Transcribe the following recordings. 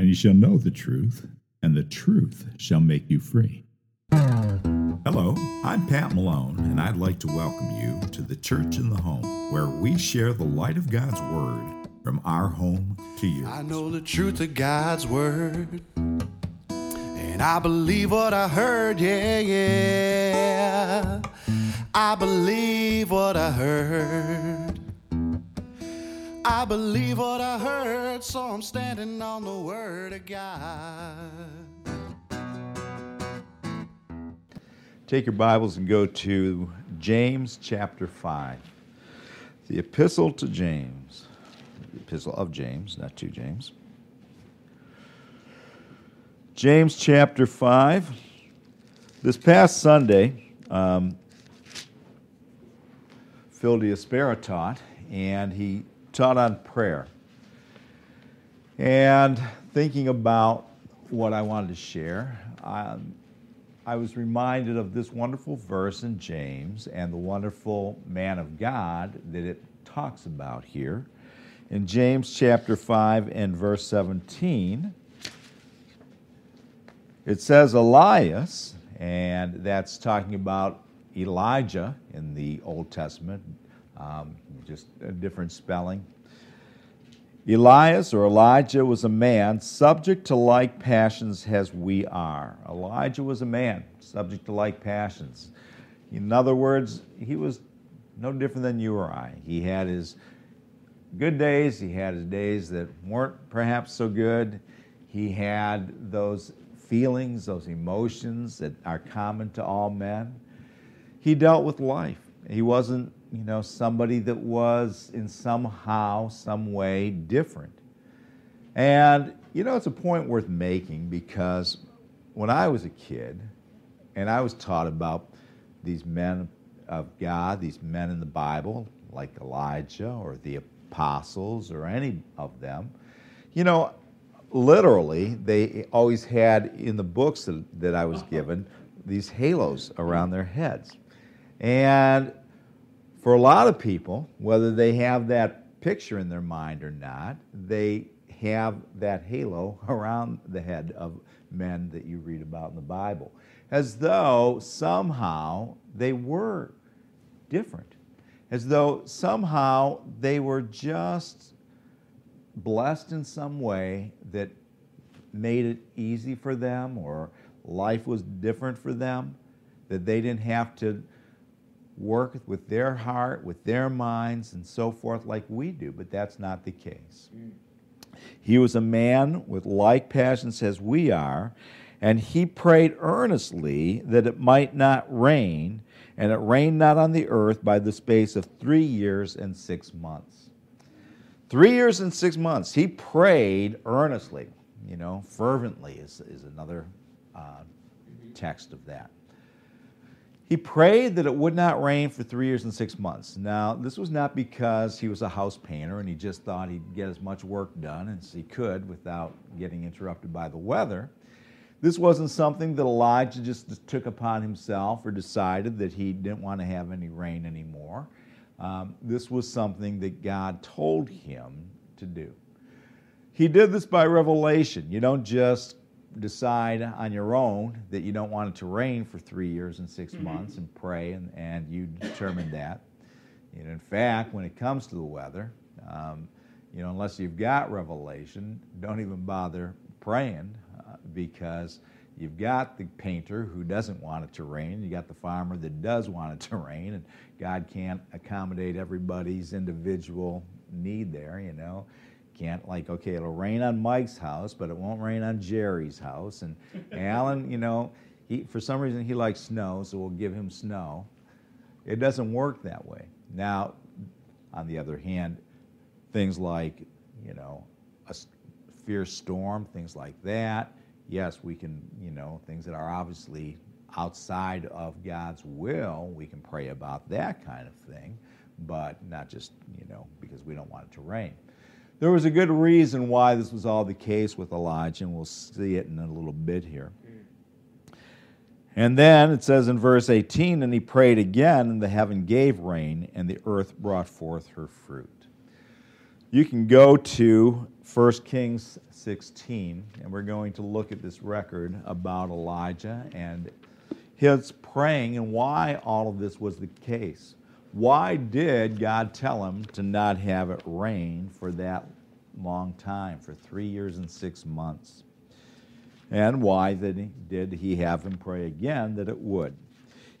and you shall know the truth, and the truth shall make you free. Hello, I'm Pat Malone, and I'd like to welcome you to the Church in the Home, where we share the light of God's Word from our home to yours. I know the truth of God's word, and I believe what I heard, yeah, yeah. I believe what I heard. I believe what I heard, so I'm standing on the word of God. Take your Bibles and go to James chapter 5. The Epistle to James. The Epistle of James, not to James. James chapter 5. This past Sunday, um, Phil Diaspera taught, and he taught on prayer. And thinking about what I wanted to share, um, I was reminded of this wonderful verse in James and the wonderful man of God that it talks about here. In James chapter 5 and verse 17, it says Elias, and that's talking about Elijah in the Old Testament, um, just a different spelling. Elias or Elijah was a man subject to like passions as we are. Elijah was a man subject to like passions. In other words, he was no different than you or I. He had his good days, he had his days that weren't perhaps so good. He had those feelings, those emotions that are common to all men. He dealt with life. He wasn't you know, somebody that was in somehow, some way different. And, you know, it's a point worth making because when I was a kid and I was taught about these men of God, these men in the Bible, like Elijah or the apostles or any of them, you know, literally, they always had in the books that, that I was uh-huh. given these halos around their heads. And for a lot of people, whether they have that picture in their mind or not, they have that halo around the head of men that you read about in the Bible, as though somehow they were different, as though somehow they were just blessed in some way that made it easy for them or life was different for them, that they didn't have to work with their heart, with their minds, and so forth, like we do, but that's not the case. He was a man with like passions as we are, and he prayed earnestly that it might not rain, and it rained not on the earth by the space of three years and six months. Three years and six months. He prayed earnestly, you know, fervently is, is another uh, text of that. He prayed that it would not rain for three years and six months. Now, this was not because he was a house painter and he just thought he'd get as much work done as he could without getting interrupted by the weather. This wasn't something that Elijah just took upon himself or decided that he didn't want to have any rain anymore. Um, this was something that God told him to do. He did this by revelation. You don't just decide on your own that you don't want it to rain for three years and 6 mm-hmm. months and pray, and, and you determine that. You know, in fact, when it comes to the weather, um, you know, unless you've got revelation, don't even bother praying uh, because you've got the painter who doesn't want it to rain, you got the farmer that does want it to rain, and God can't accommodate everybody's individual need there, you know can't like okay it'll rain on mike's house but it won't rain on jerry's house. And alan you know he for some reason he likes snow so we'll give him snow. It doesn't work that way. Now on the other hand things like you know a fierce storm things like that yes we can you know things that are obviously outside of god's will we can pray about that kind of thing but not just you know because we don't want it to rain there was a good reason why this was all the case with Elijah, and we'll see it in a little bit here. And then it says in verse 18, and he prayed again, and the heaven gave rain, and the earth brought forth her fruit. You can go to 1 Kings 16, and we're going to look at this record about Elijah and his praying and why all of this was the case. Why did God tell him to not have it rain for that long time, for three years and six months? And why did he have him pray again that it would?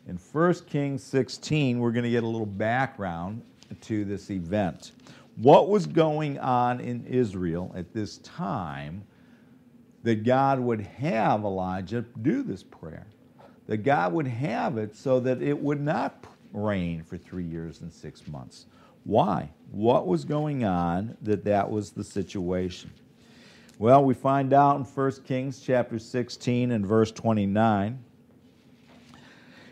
In 1 Kings 16, we're going to get a little background to this event. What was going on in Israel at this time that God would have Elijah do this prayer? That God would have it so that it would not rain for three years and six months. Why? What was going on that that was the situation? Well, we find out in 1 Kings chapter 16 and verse 29.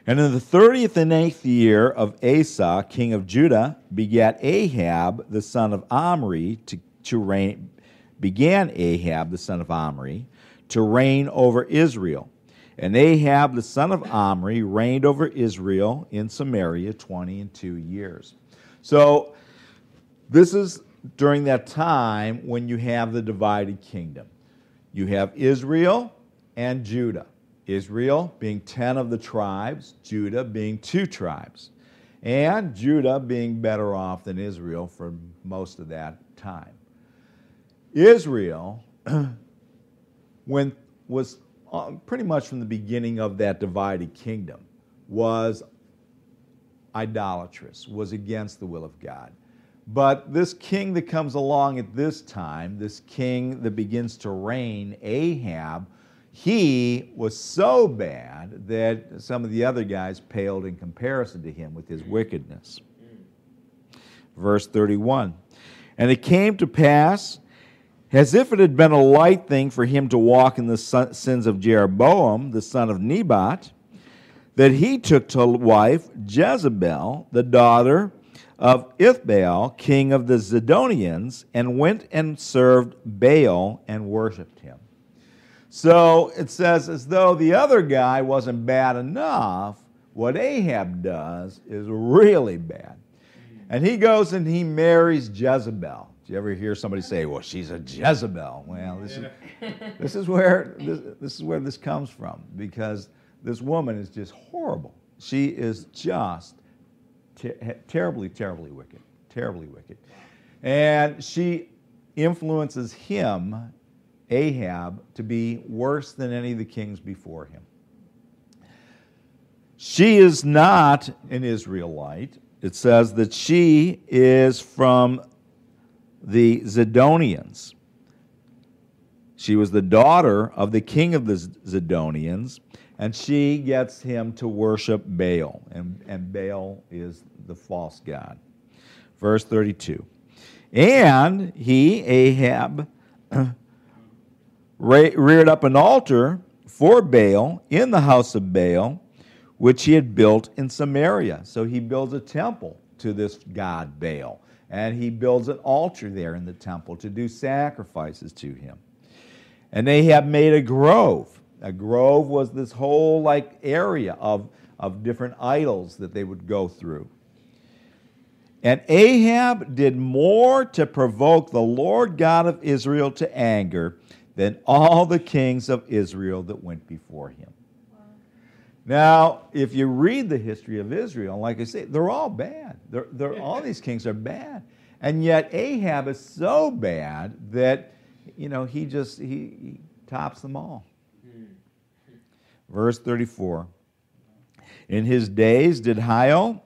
And in the thirtieth and eighth year of Asa, king of Judah, begat Ahab the son of Omri to, to reign, began Ahab the son of Omri to reign over Israel. And Ahab the son of Omri reigned over Israel in Samaria twenty and two years. So this is during that time when you have the divided kingdom. You have Israel and Judah. Israel being 10 of the tribes, Judah being two tribes, and Judah being better off than Israel for most of that time. Israel when, was uh, pretty much from the beginning of that divided kingdom, was idolatrous, was against the will of God. But this king that comes along at this time, this king that begins to reign, Ahab, he was so bad that some of the other guys paled in comparison to him with his wickedness. Verse 31 And it came to pass, as if it had been a light thing for him to walk in the sins of Jeroboam, the son of Nebat, that he took to wife Jezebel, the daughter of Ethbaal, king of the Zidonians, and went and served Baal and worshipped him. So it says, as though the other guy wasn't bad enough, what Ahab does is really bad. And he goes and he marries Jezebel. Do you ever hear somebody say, well, she's a Jezebel? Well, this, is, this, is, where, this, this is where this comes from because this woman is just horrible. She is just ter- terribly, terribly wicked. Terribly wicked. And she influences him Ahab to be worse than any of the kings before him. She is not an Israelite. It says that she is from the Zidonians. She was the daughter of the king of the Zidonians, and she gets him to worship Baal, and, and Baal is the false god. Verse 32. And he, Ahab, reared up an altar for Baal in the house of Baal, which he had built in Samaria. So he builds a temple to this god Baal, and he builds an altar there in the temple to do sacrifices to him. And have made a grove. A grove was this whole like area of, of different idols that they would go through. And Ahab did more to provoke the Lord God of Israel to anger than all the kings of Israel that went before him. Now, if you read the history of Israel, like I say, they're all bad. They're, they're, all these kings are bad. And yet Ahab is so bad that, you know, he just, he, he tops them all. Hmm. Verse 34. In his days did Hiel,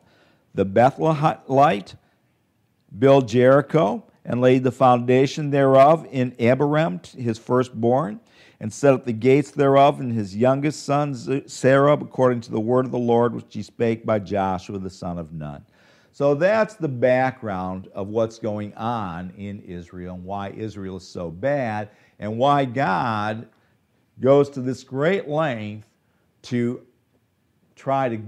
the Bethlehemite, build Jericho, and laid the foundation thereof in Abiram, his firstborn, and set up the gates thereof, and his youngest son Sarah, according to the word of the Lord which he spake by Joshua the son of Nun. So that's the background of what's going on in Israel and why Israel is so bad and why God goes to this great length to try to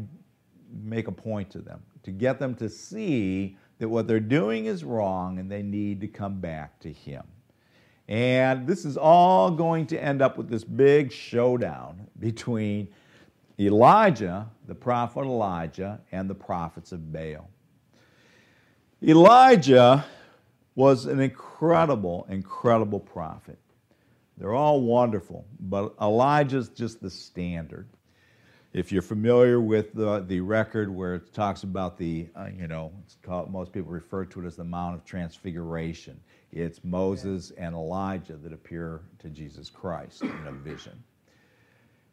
make a point to them, to get them to see that what they're doing is wrong and they need to come back to Him. And this is all going to end up with this big showdown between Elijah, the prophet Elijah, and the prophets of Baal. Elijah was an incredible, incredible prophet. They're all wonderful, but Elijah's just the standard. If you're familiar with the, the record where it talks about the, uh, you know, called, most people refer to it as the Mount of Transfiguration. It's Moses and Elijah that appear to Jesus Christ in a vision.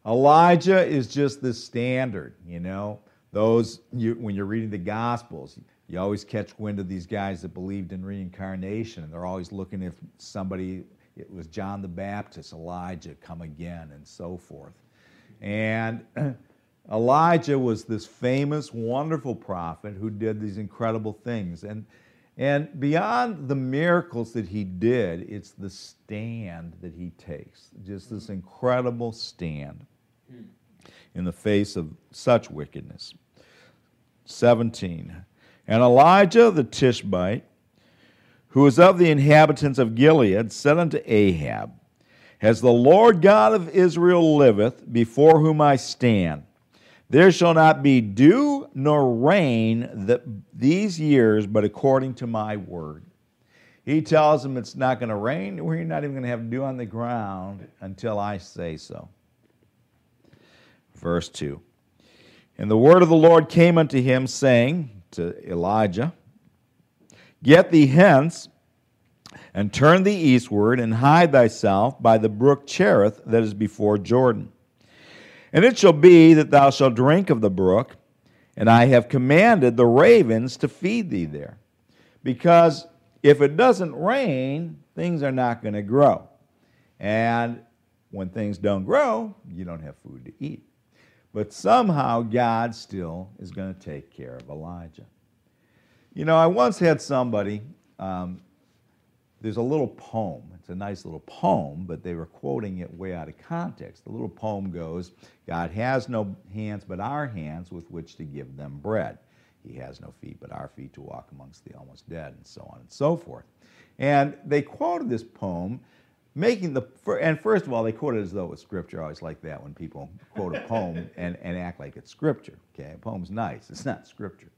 Elijah is just the standard, you know. Those, you, when you're reading the Gospels, you always catch wind of these guys that believed in reincarnation, and they're always looking if somebody, it was John the Baptist, Elijah, come again, and so forth. And Elijah was this famous, wonderful prophet who did these incredible things. And, and beyond the miracles that he did, it's the stand that he takes, just this mm-hmm. incredible stand in the face of such wickedness. 17. And Elijah the Tishbite, who was of the inhabitants of Gilead, said unto Ahab, As the Lord God of Israel liveth, before whom I stand, there shall not be dew nor rain that these years, but according to my word. He tells them it's not going to rain. We're not even going to have dew on the ground until I say so. Verse 2. And the word of the Lord came unto him, saying to Elijah, Get thee hence, and turn thee eastward, and hide thyself by the brook Cherith that is before Jordan. And it shall be that thou shalt drink of the brook, and I have commanded the ravens to feed thee there. Because if it doesn't rain, things are not going to grow. And when things don't grow, you don't have food to eat. But somehow God still is going to take care of Elijah. You know, I once had somebody, um, there's a little poem. It's a nice little poem, but they were quoting it way out of context. The little poem goes God has no hands but our hands with which to give them bread. He has no feet but our feet to walk amongst the almost dead, and so on and so forth. And they quoted this poem making the and first of all they quote it as though it was scripture i always like that when people quote a poem and, and act like it's scripture okay a poem's nice it's not scripture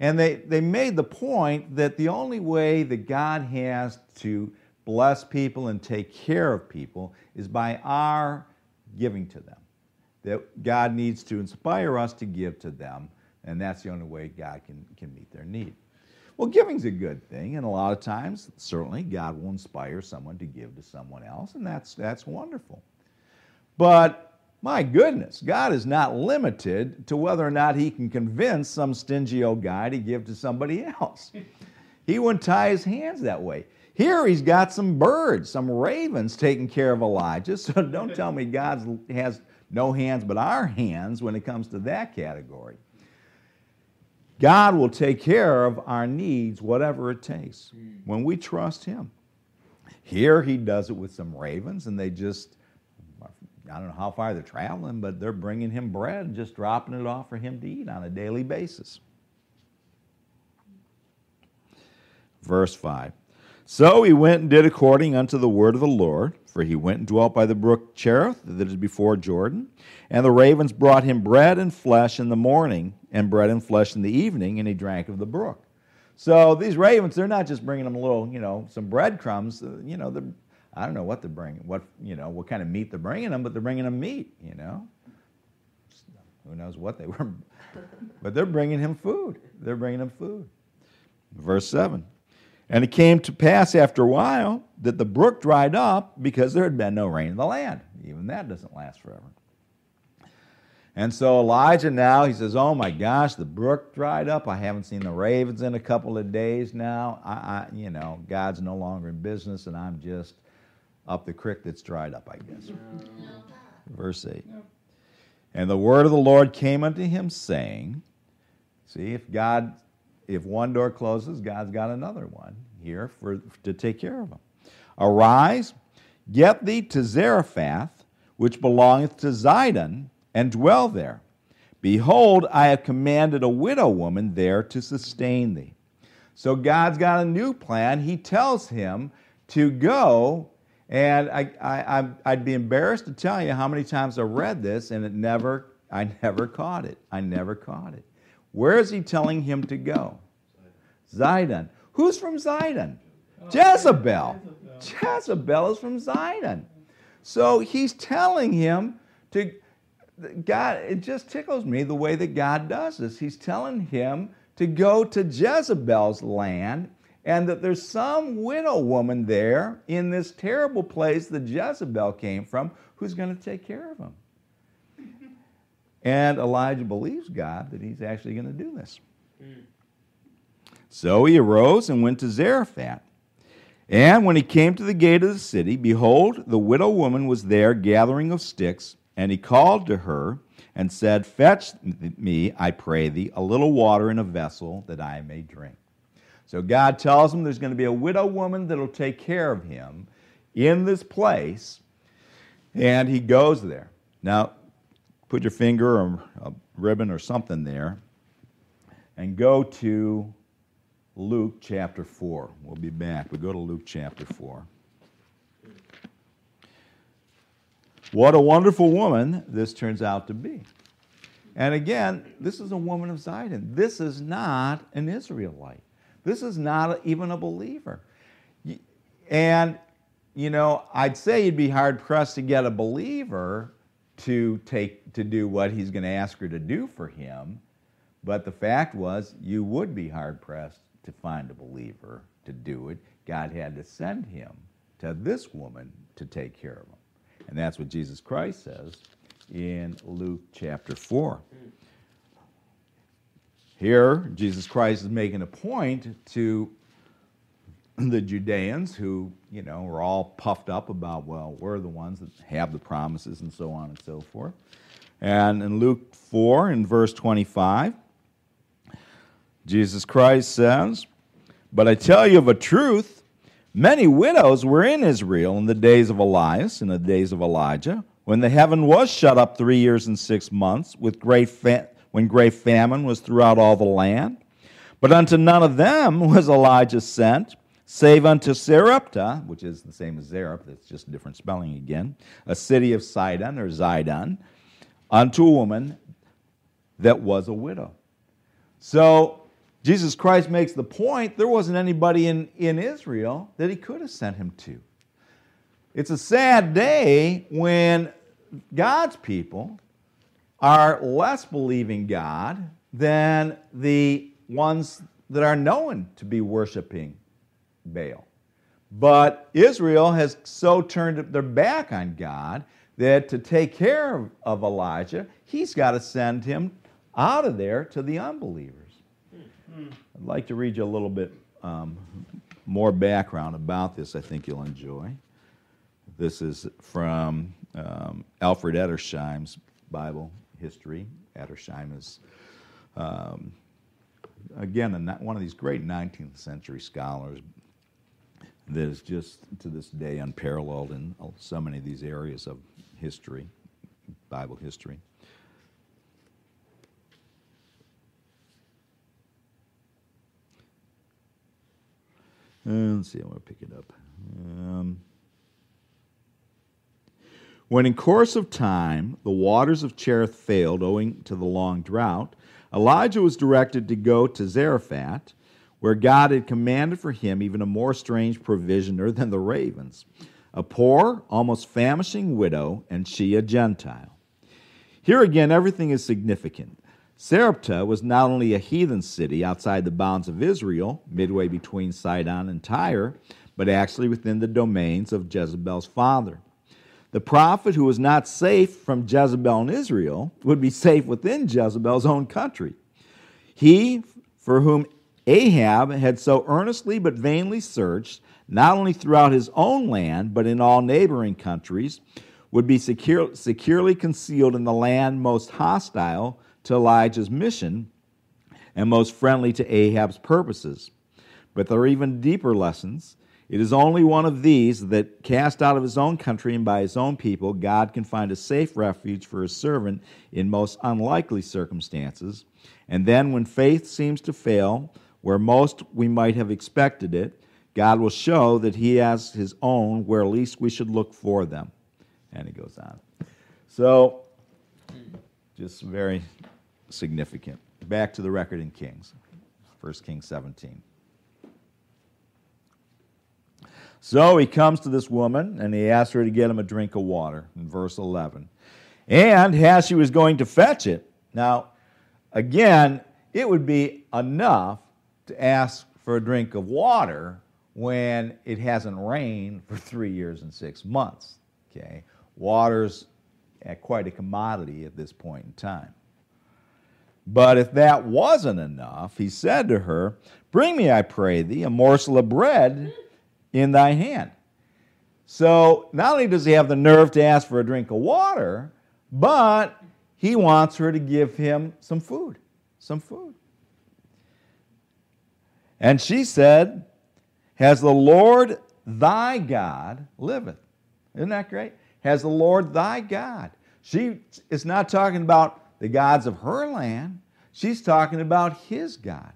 and they, they made the point that the only way that god has to bless people and take care of people is by our giving to them that god needs to inspire us to give to them and that's the only way god can, can meet their need well, giving's a good thing, and a lot of times, certainly, God will inspire someone to give to someone else, and that's, that's wonderful. But my goodness, God is not limited to whether or not He can convince some stingy old guy to give to somebody else. He wouldn't tie his hands that way. Here he's got some birds, some ravens taking care of Elijah, so don't tell me God has no hands but our hands when it comes to that category. God will take care of our needs, whatever it takes, when we trust Him. Here, He does it with some ravens, and they just, I don't know how far they're traveling, but they're bringing Him bread and just dropping it off for Him to eat on a daily basis. Verse 5 So he went and did according unto the word of the Lord, for he went and dwelt by the brook Cherith that is before Jordan. And the ravens brought him bread and flesh in the morning, and bread and flesh in the evening, and he drank of the brook. So these ravens, they're not just bringing him a little, you know, some breadcrumbs. You know, I don't know what they're bringing, what you know, what kind of meat they're bringing them, but they're bringing him meat. You know, who knows what they were, but they're bringing him food. They're bringing him food. Verse seven. And it came to pass after a while that the brook dried up because there had been no rain in the land. Even that doesn't last forever. And so Elijah now, he says, Oh my gosh, the brook dried up. I haven't seen the ravens in a couple of days now. I, I, you know, God's no longer in business, and I'm just up the creek that's dried up, I guess. Verse 8. And the word of the Lord came unto him, saying, See, if God, if one door closes, God's got another one here for, to take care of him. Arise, get thee to Zarephath, which belongeth to Zidon and dwell there. Behold, I have commanded a widow woman there to sustain thee. So God's got a new plan. He tells him to go, and I, I, I'd be embarrassed to tell you how many times I read this, and it never, I never caught it. I never caught it. Where is he telling him to go? Zidon. Who's from Zidon? Jezebel. Jezebel is from Zidon. So he's telling him to, God, it just tickles me the way that God does this. He's telling him to go to Jezebel's land and that there's some widow woman there in this terrible place that Jezebel came from who's going to take care of him. And Elijah believes God that he's actually going to do this. So he arose and went to Zarephath. And when he came to the gate of the city, behold, the widow woman was there gathering of sticks. And he called to her and said, Fetch me, I pray thee, a little water in a vessel that I may drink. So God tells him there's going to be a widow woman that'll take care of him in this place. And he goes there. Now, put your finger or a ribbon or something there and go to Luke chapter 4. We'll be back. We go to Luke chapter 4. What a wonderful woman this turns out to be. And again, this is a woman of Zidon. This is not an Israelite. This is not even a believer. And, you know, I'd say you'd be hard pressed to get a believer to take to do what he's going to ask her to do for him. But the fact was, you would be hard pressed to find a believer to do it. God had to send him to this woman to take care of him. And that's what Jesus Christ says in Luke chapter 4. Here, Jesus Christ is making a point to the Judeans who, you know, were all puffed up about, well, we're the ones that have the promises and so on and so forth. And in Luke 4, in verse 25, Jesus Christ says, But I tell you of a truth, many widows were in Israel in the days of Elias, in the days of Elijah, when the heaven was shut up three years and six months, with great fa- when great famine was throughout all the land. But unto none of them was Elijah sent, save unto Sarepta, which is the same as Zareph, it's just a different spelling again, a city of Sidon or Zidon, unto a woman that was a widow. So Jesus Christ makes the point there wasn't anybody in, in Israel that he could have sent him to. It's a sad day when God's people are less believing God than the ones that are known to be worshiping Baal. But Israel has so turned their back on God that to take care of Elijah, he's got to send him out of there to the unbelievers. I'd like to read you a little bit um, more background about this, I think you'll enjoy. This is from um, Alfred Edersheim's Bible history. Edersheim is, um, again, one of these great 19th century scholars that is just to this day unparalleled in so many of these areas of history, Bible history. Uh, let's see, I want to pick it up. Um, when in course of time the waters of Cherith failed owing to the long drought, Elijah was directed to go to Zarephath, where God had commanded for him even a more strange provisioner than the ravens, a poor, almost famishing widow, and she a Gentile. Here again, everything is significant. Sarepta was not only a heathen city outside the bounds of Israel, midway between Sidon and Tyre, but actually within the domains of Jezebel's father. The prophet who was not safe from Jezebel in Israel would be safe within Jezebel's own country. He, for whom Ahab had so earnestly but vainly searched, not only throughout his own land, but in all neighboring countries, would be secure, securely concealed in the land most hostile to Elijah's mission and most friendly to Ahab's purposes. But there are even deeper lessons. It is only one of these that, cast out of his own country and by his own people, God can find a safe refuge for his servant in most unlikely circumstances. And then, when faith seems to fail, where most we might have expected it, God will show that he has his own where least we should look for them. And he goes on. So, just very significant. Back to the record in Kings, 1 Kings 17. So he comes to this woman and he asks her to get him a drink of water in verse 11. And as she was going to fetch it, now, again, it would be enough to ask for a drink of water when it hasn't rained for three years and six months. Okay? Water's at quite a commodity at this point in time. But if that wasn't enough, he said to her, Bring me, I pray thee, a morsel of bread in thy hand. So not only does he have the nerve to ask for a drink of water, but he wants her to give him some food. Some food. And she said, Has the Lord thy God liveth? Isn't that great? Has the Lord thy God. She is not talking about the gods of her land, she's talking about his God.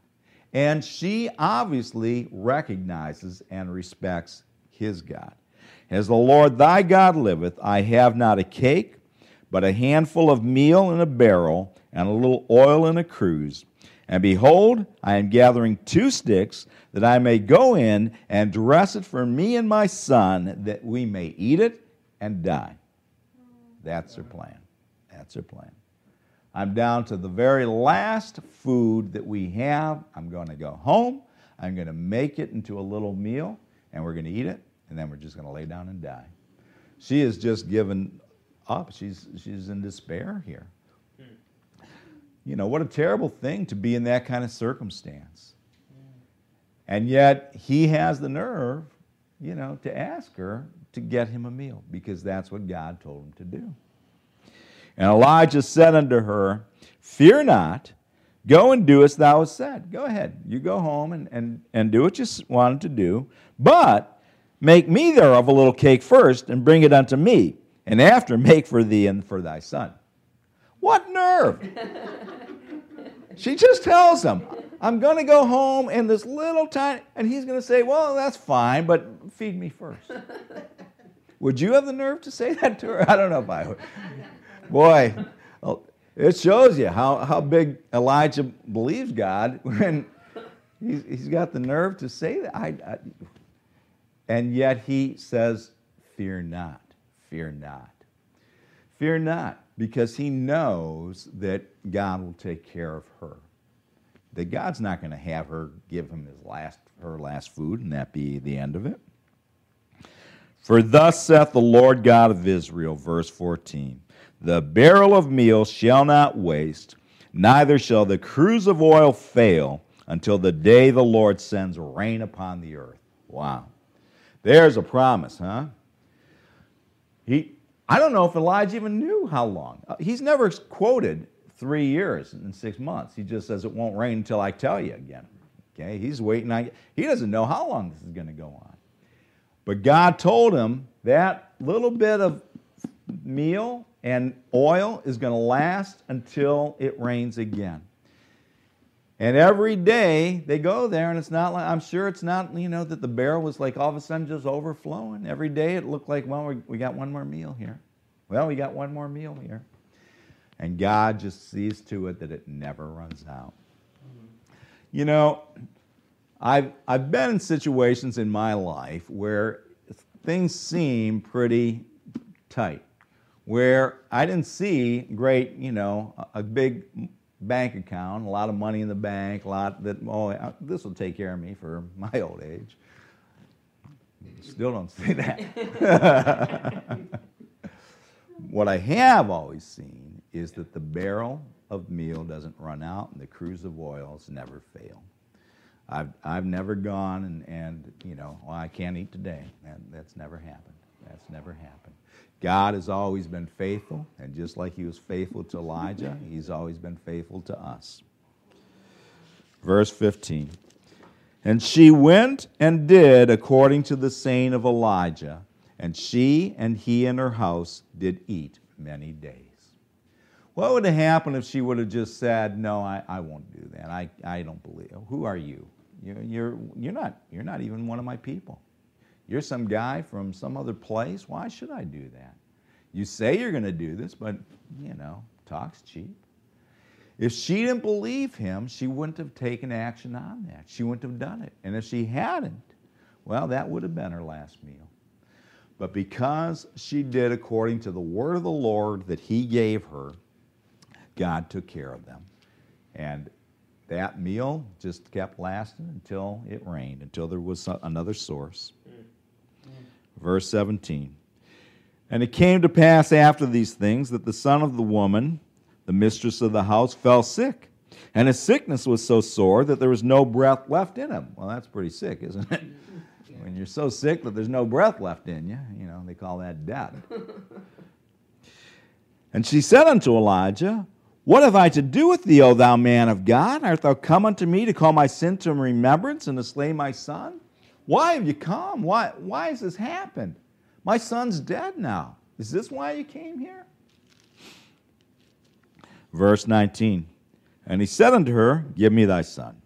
And she obviously recognizes and respects his God. As the Lord thy God liveth, I have not a cake, but a handful of meal in a barrel, and a little oil in a cruse. And behold, I am gathering two sticks, that I may go in and dress it for me and my son, that we may eat it and die. That's her plan. That's her plan. I'm down to the very last food that we have. I'm going to go home. I'm going to make it into a little meal, and we're going to eat it, and then we're just going to lay down and die. She has just given up. She's, she's in despair here. Hmm. You know, what a terrible thing to be in that kind of circumstance. And yet, he has the nerve, you know, to ask her to get him a meal because that's what God told him to do. And Elijah said unto her, Fear not, go and do as thou hast said. Go ahead, you go home and, and, and do what you wanted to do, but make me thereof a little cake first, and bring it unto me, and after make for thee and for thy son. What nerve! she just tells him, I'm going to go home and this little tiny, and he's going to say, Well, that's fine, but feed me first. would you have the nerve to say that to her? I don't know if I would. Boy, oh, it shows you how, how big Elijah believes God when he's, he's got the nerve to say that. I, I, and yet he says, Fear not, fear not. Fear not, because he knows that God will take care of her. That God's not going to have her give him his last, her last food and that be the end of it. For thus saith the Lord God of Israel, verse 14 The barrel of meal shall not waste, neither shall the cruse of oil fail until the day the Lord sends rain upon the earth. Wow. There's a promise, huh? He, I don't know if Elijah even knew how long. Uh, he's never quoted three years and six months. He just says it won't rain until I tell you again. Okay, he's waiting. On, he doesn't know how long this is going to go on. But God told him that little bit of meal and oil is going to last until it rains again. And every day they go there, and it's not like, I'm sure it's not, you know, that the barrel was like all of a sudden just overflowing. Every day it looked like, well, we, we got one more meal here. Well, we got one more meal here. And God just sees to it that it never runs out. You know, I've, I've been in situations in my life where things seem pretty tight, where I didn't see great, you know, a big bank account, a lot of money in the bank, a lot that, oh, this will take care of me for my old age. Still don't see that. what I have always seen is that the barrel of meal doesn't run out and the cruse of oils never fail. I've, I've never gone and, and, you know, well, I can't eat today. That, that's never happened. That's never happened. God has always been faithful, and just like he was faithful to Elijah, he's always been faithful to us. Verse 15 And she went and did according to the saying of Elijah, and she and he and her house did eat many days. What would have happened if she would have just said, No, I, I won't do that. I, I don't believe. Who are you? You're, you're, you're, not, you're not even one of my people. You're some guy from some other place. Why should I do that? You say you're going to do this, but, you know, talk's cheap. If she didn't believe him, she wouldn't have taken action on that. She wouldn't have done it. And if she hadn't, Well, that would have been her last meal. But because she did according to the word of the Lord that he gave her, God took care of them. And that meal just kept lasting until it rained, until there was another source. Verse 17. And it came to pass after these things that the son of the woman, the mistress of the house, fell sick. And his sickness was so sore that there was no breath left in him. Well, that's pretty sick, isn't it? When you're so sick that there's no breath left in you, you know, they call that death. and she said unto Elijah, What have I to do with thee, O thou man of God? Art thou come unto me to call my sin to remembrance and to slay my son? Why have you come? Why, why has this happened? My son's dead now. Is this why you came here? Verse 19 And he said unto her, Give me thy son.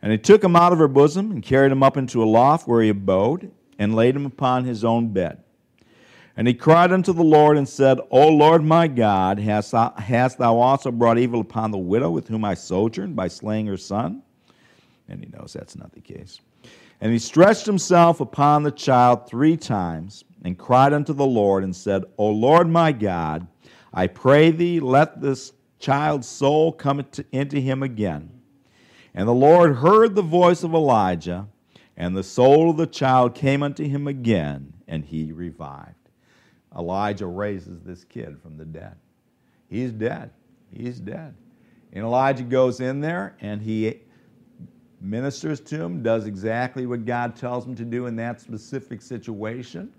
And he took him out of her bosom and carried him up into a loft where he abode and laid him upon his own bed. And he cried unto the Lord and said, O Lord my God, hast thou, hast thou also brought evil upon the widow with whom I sojourned by slaying her son? And he knows that's not the case. And he stretched himself upon the child three times and cried unto the Lord and said, O Lord my God, I pray thee, let this child's soul come into him again. And the Lord heard the voice of Elijah, and the soul of the child came unto him again, and he revived. Elijah raises this kid from the dead. He's dead. He's dead. And Elijah goes in there and he ministers to him, does exactly what God tells him to do in that specific situation,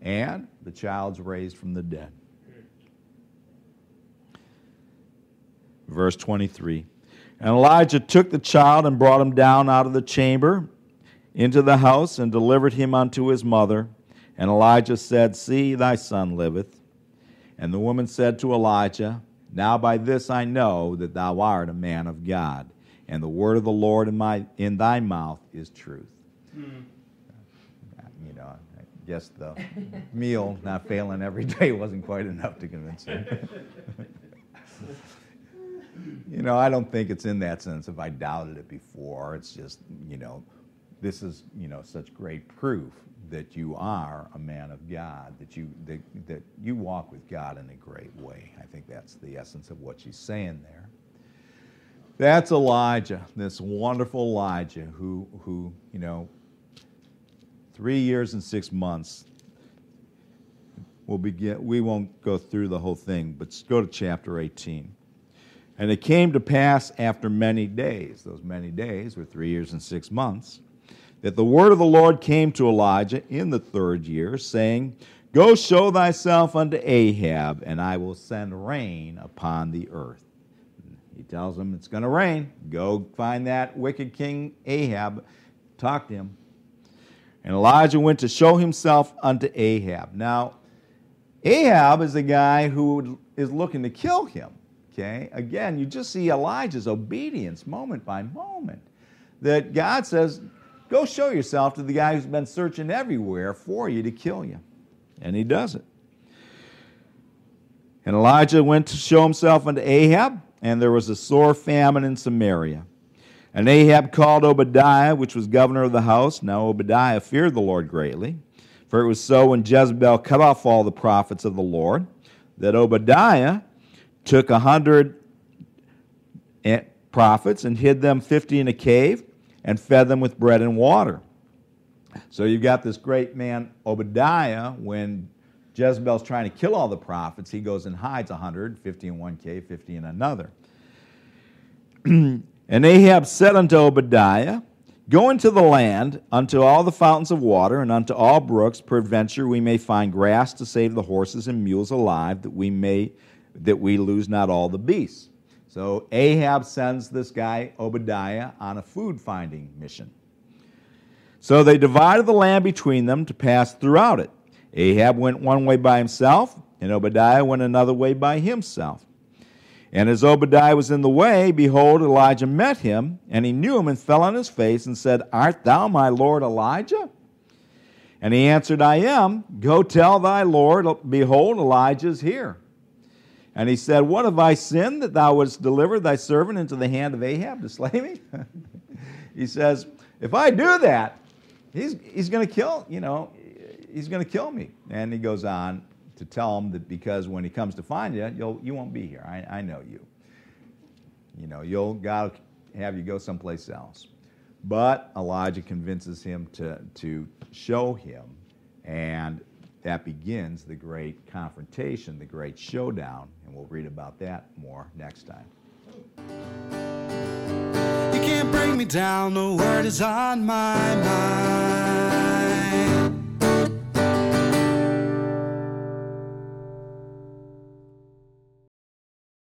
and the child's raised from the dead. Verse 23 and Elijah took the child and brought him down out of the chamber into the house and delivered him unto his mother. And Elijah said, See, thy son liveth. And the woman said to Elijah, Now by this I know that thou art a man of God, and the word of the Lord in, my, in thy mouth is truth. Mm. You know, I guess the meal not failing every day wasn't quite enough to convince her. you know, I don't think it's in that sense if I doubted it before. It's just, you know, this is, you know, such great proof that you are a man of God, that you that, that you walk with God in a great way. I think that's the essence of what she's saying there. That's Elijah, this wonderful Elijah who who, you know, three years and six months. We'll begin we won't go through the whole thing, but go to chapter 18. And it came to pass after many days, those many days were three years and six months, that the word of the Lord came to Elijah in the third year, saying, Go show thyself unto Ahab, and I will send rain upon the earth. Tells him it's going to rain. Go find that wicked king Ahab, talk to him. And Elijah went to show himself unto Ahab. Now, Ahab is the guy who is looking to kill him. Okay? Again, you just see Elijah's obedience moment by moment. That God says, go show yourself to the guy who's been searching everywhere for you to kill you. And he does it. And Elijah went to show himself unto Ahab, and there was a sore famine in Samaria. And Ahab called Obadiah, which was governor of the house. Now Obadiah feared the Lord greatly, for it was so when Jezebel cut off all the prophets of the Lord, that Obadiah took a hundred eh, prophets and hid them 50 in a cave and fed them with bread and water. So you've got this great man, Obadiah, when Jezebel's trying to kill all the prophets, he goes and hides 100, 50 in one cave, 50 in another. and Ahab said unto Obadiah, Go into the land, unto all the fountains of water, and unto all brooks, peradventure we may find grass to save the horses and mules alive, that we may that we lose not all the beasts. So Ahab sends this guy, Obadiah, on a food finding mission. So they divided the land between them to pass throughout it. Ahab went one way by himself, and Obadiah went another way by himself. And as Obadiah was in the way, behold, Elijah met him, and he knew him and fell on his face and said, Art thou my Lord Elijah? And he answered, I am. Go tell thy Lord, behold, Elijah is here. And he said, What have I sinned that thou wouldst deliver thy servant into the hand of Ahab to slay me? he says, If I do that, he's, he's going to kill, you know, he's going to kill me. And he goes on to tell him that because when he comes to find you, you'll, you won't be here. I, I know you. You know, you'll God have you go someplace else. But Elijah convinces him to, to show him, and that begins the great confrontation, the great showdown, and we'll read about that more next time. You can't bring me down, the word is on my mind.